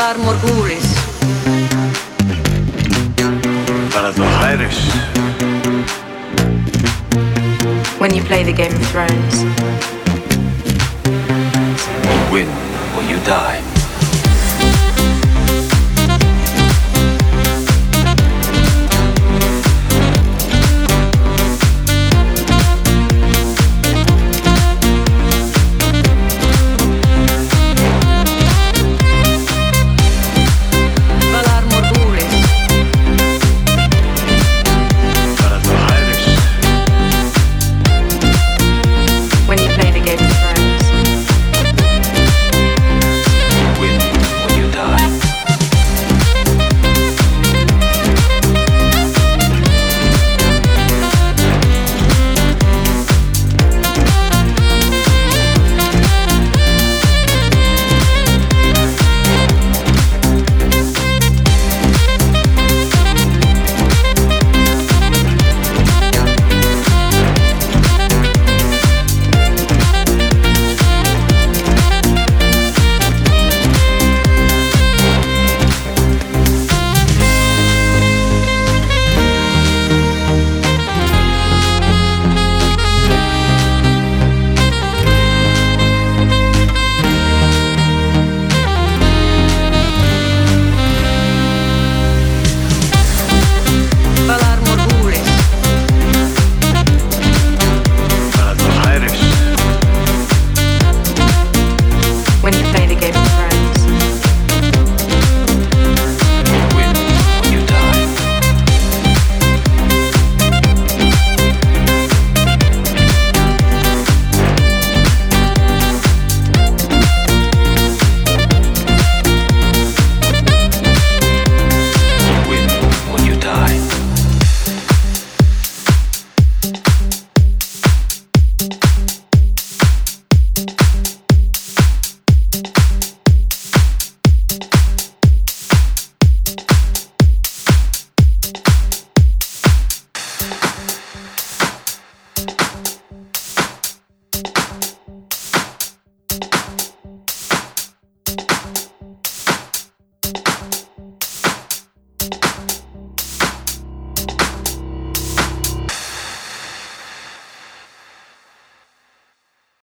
Morgulis. Para los aires. When you play the Game of Thrones. you Win or you die.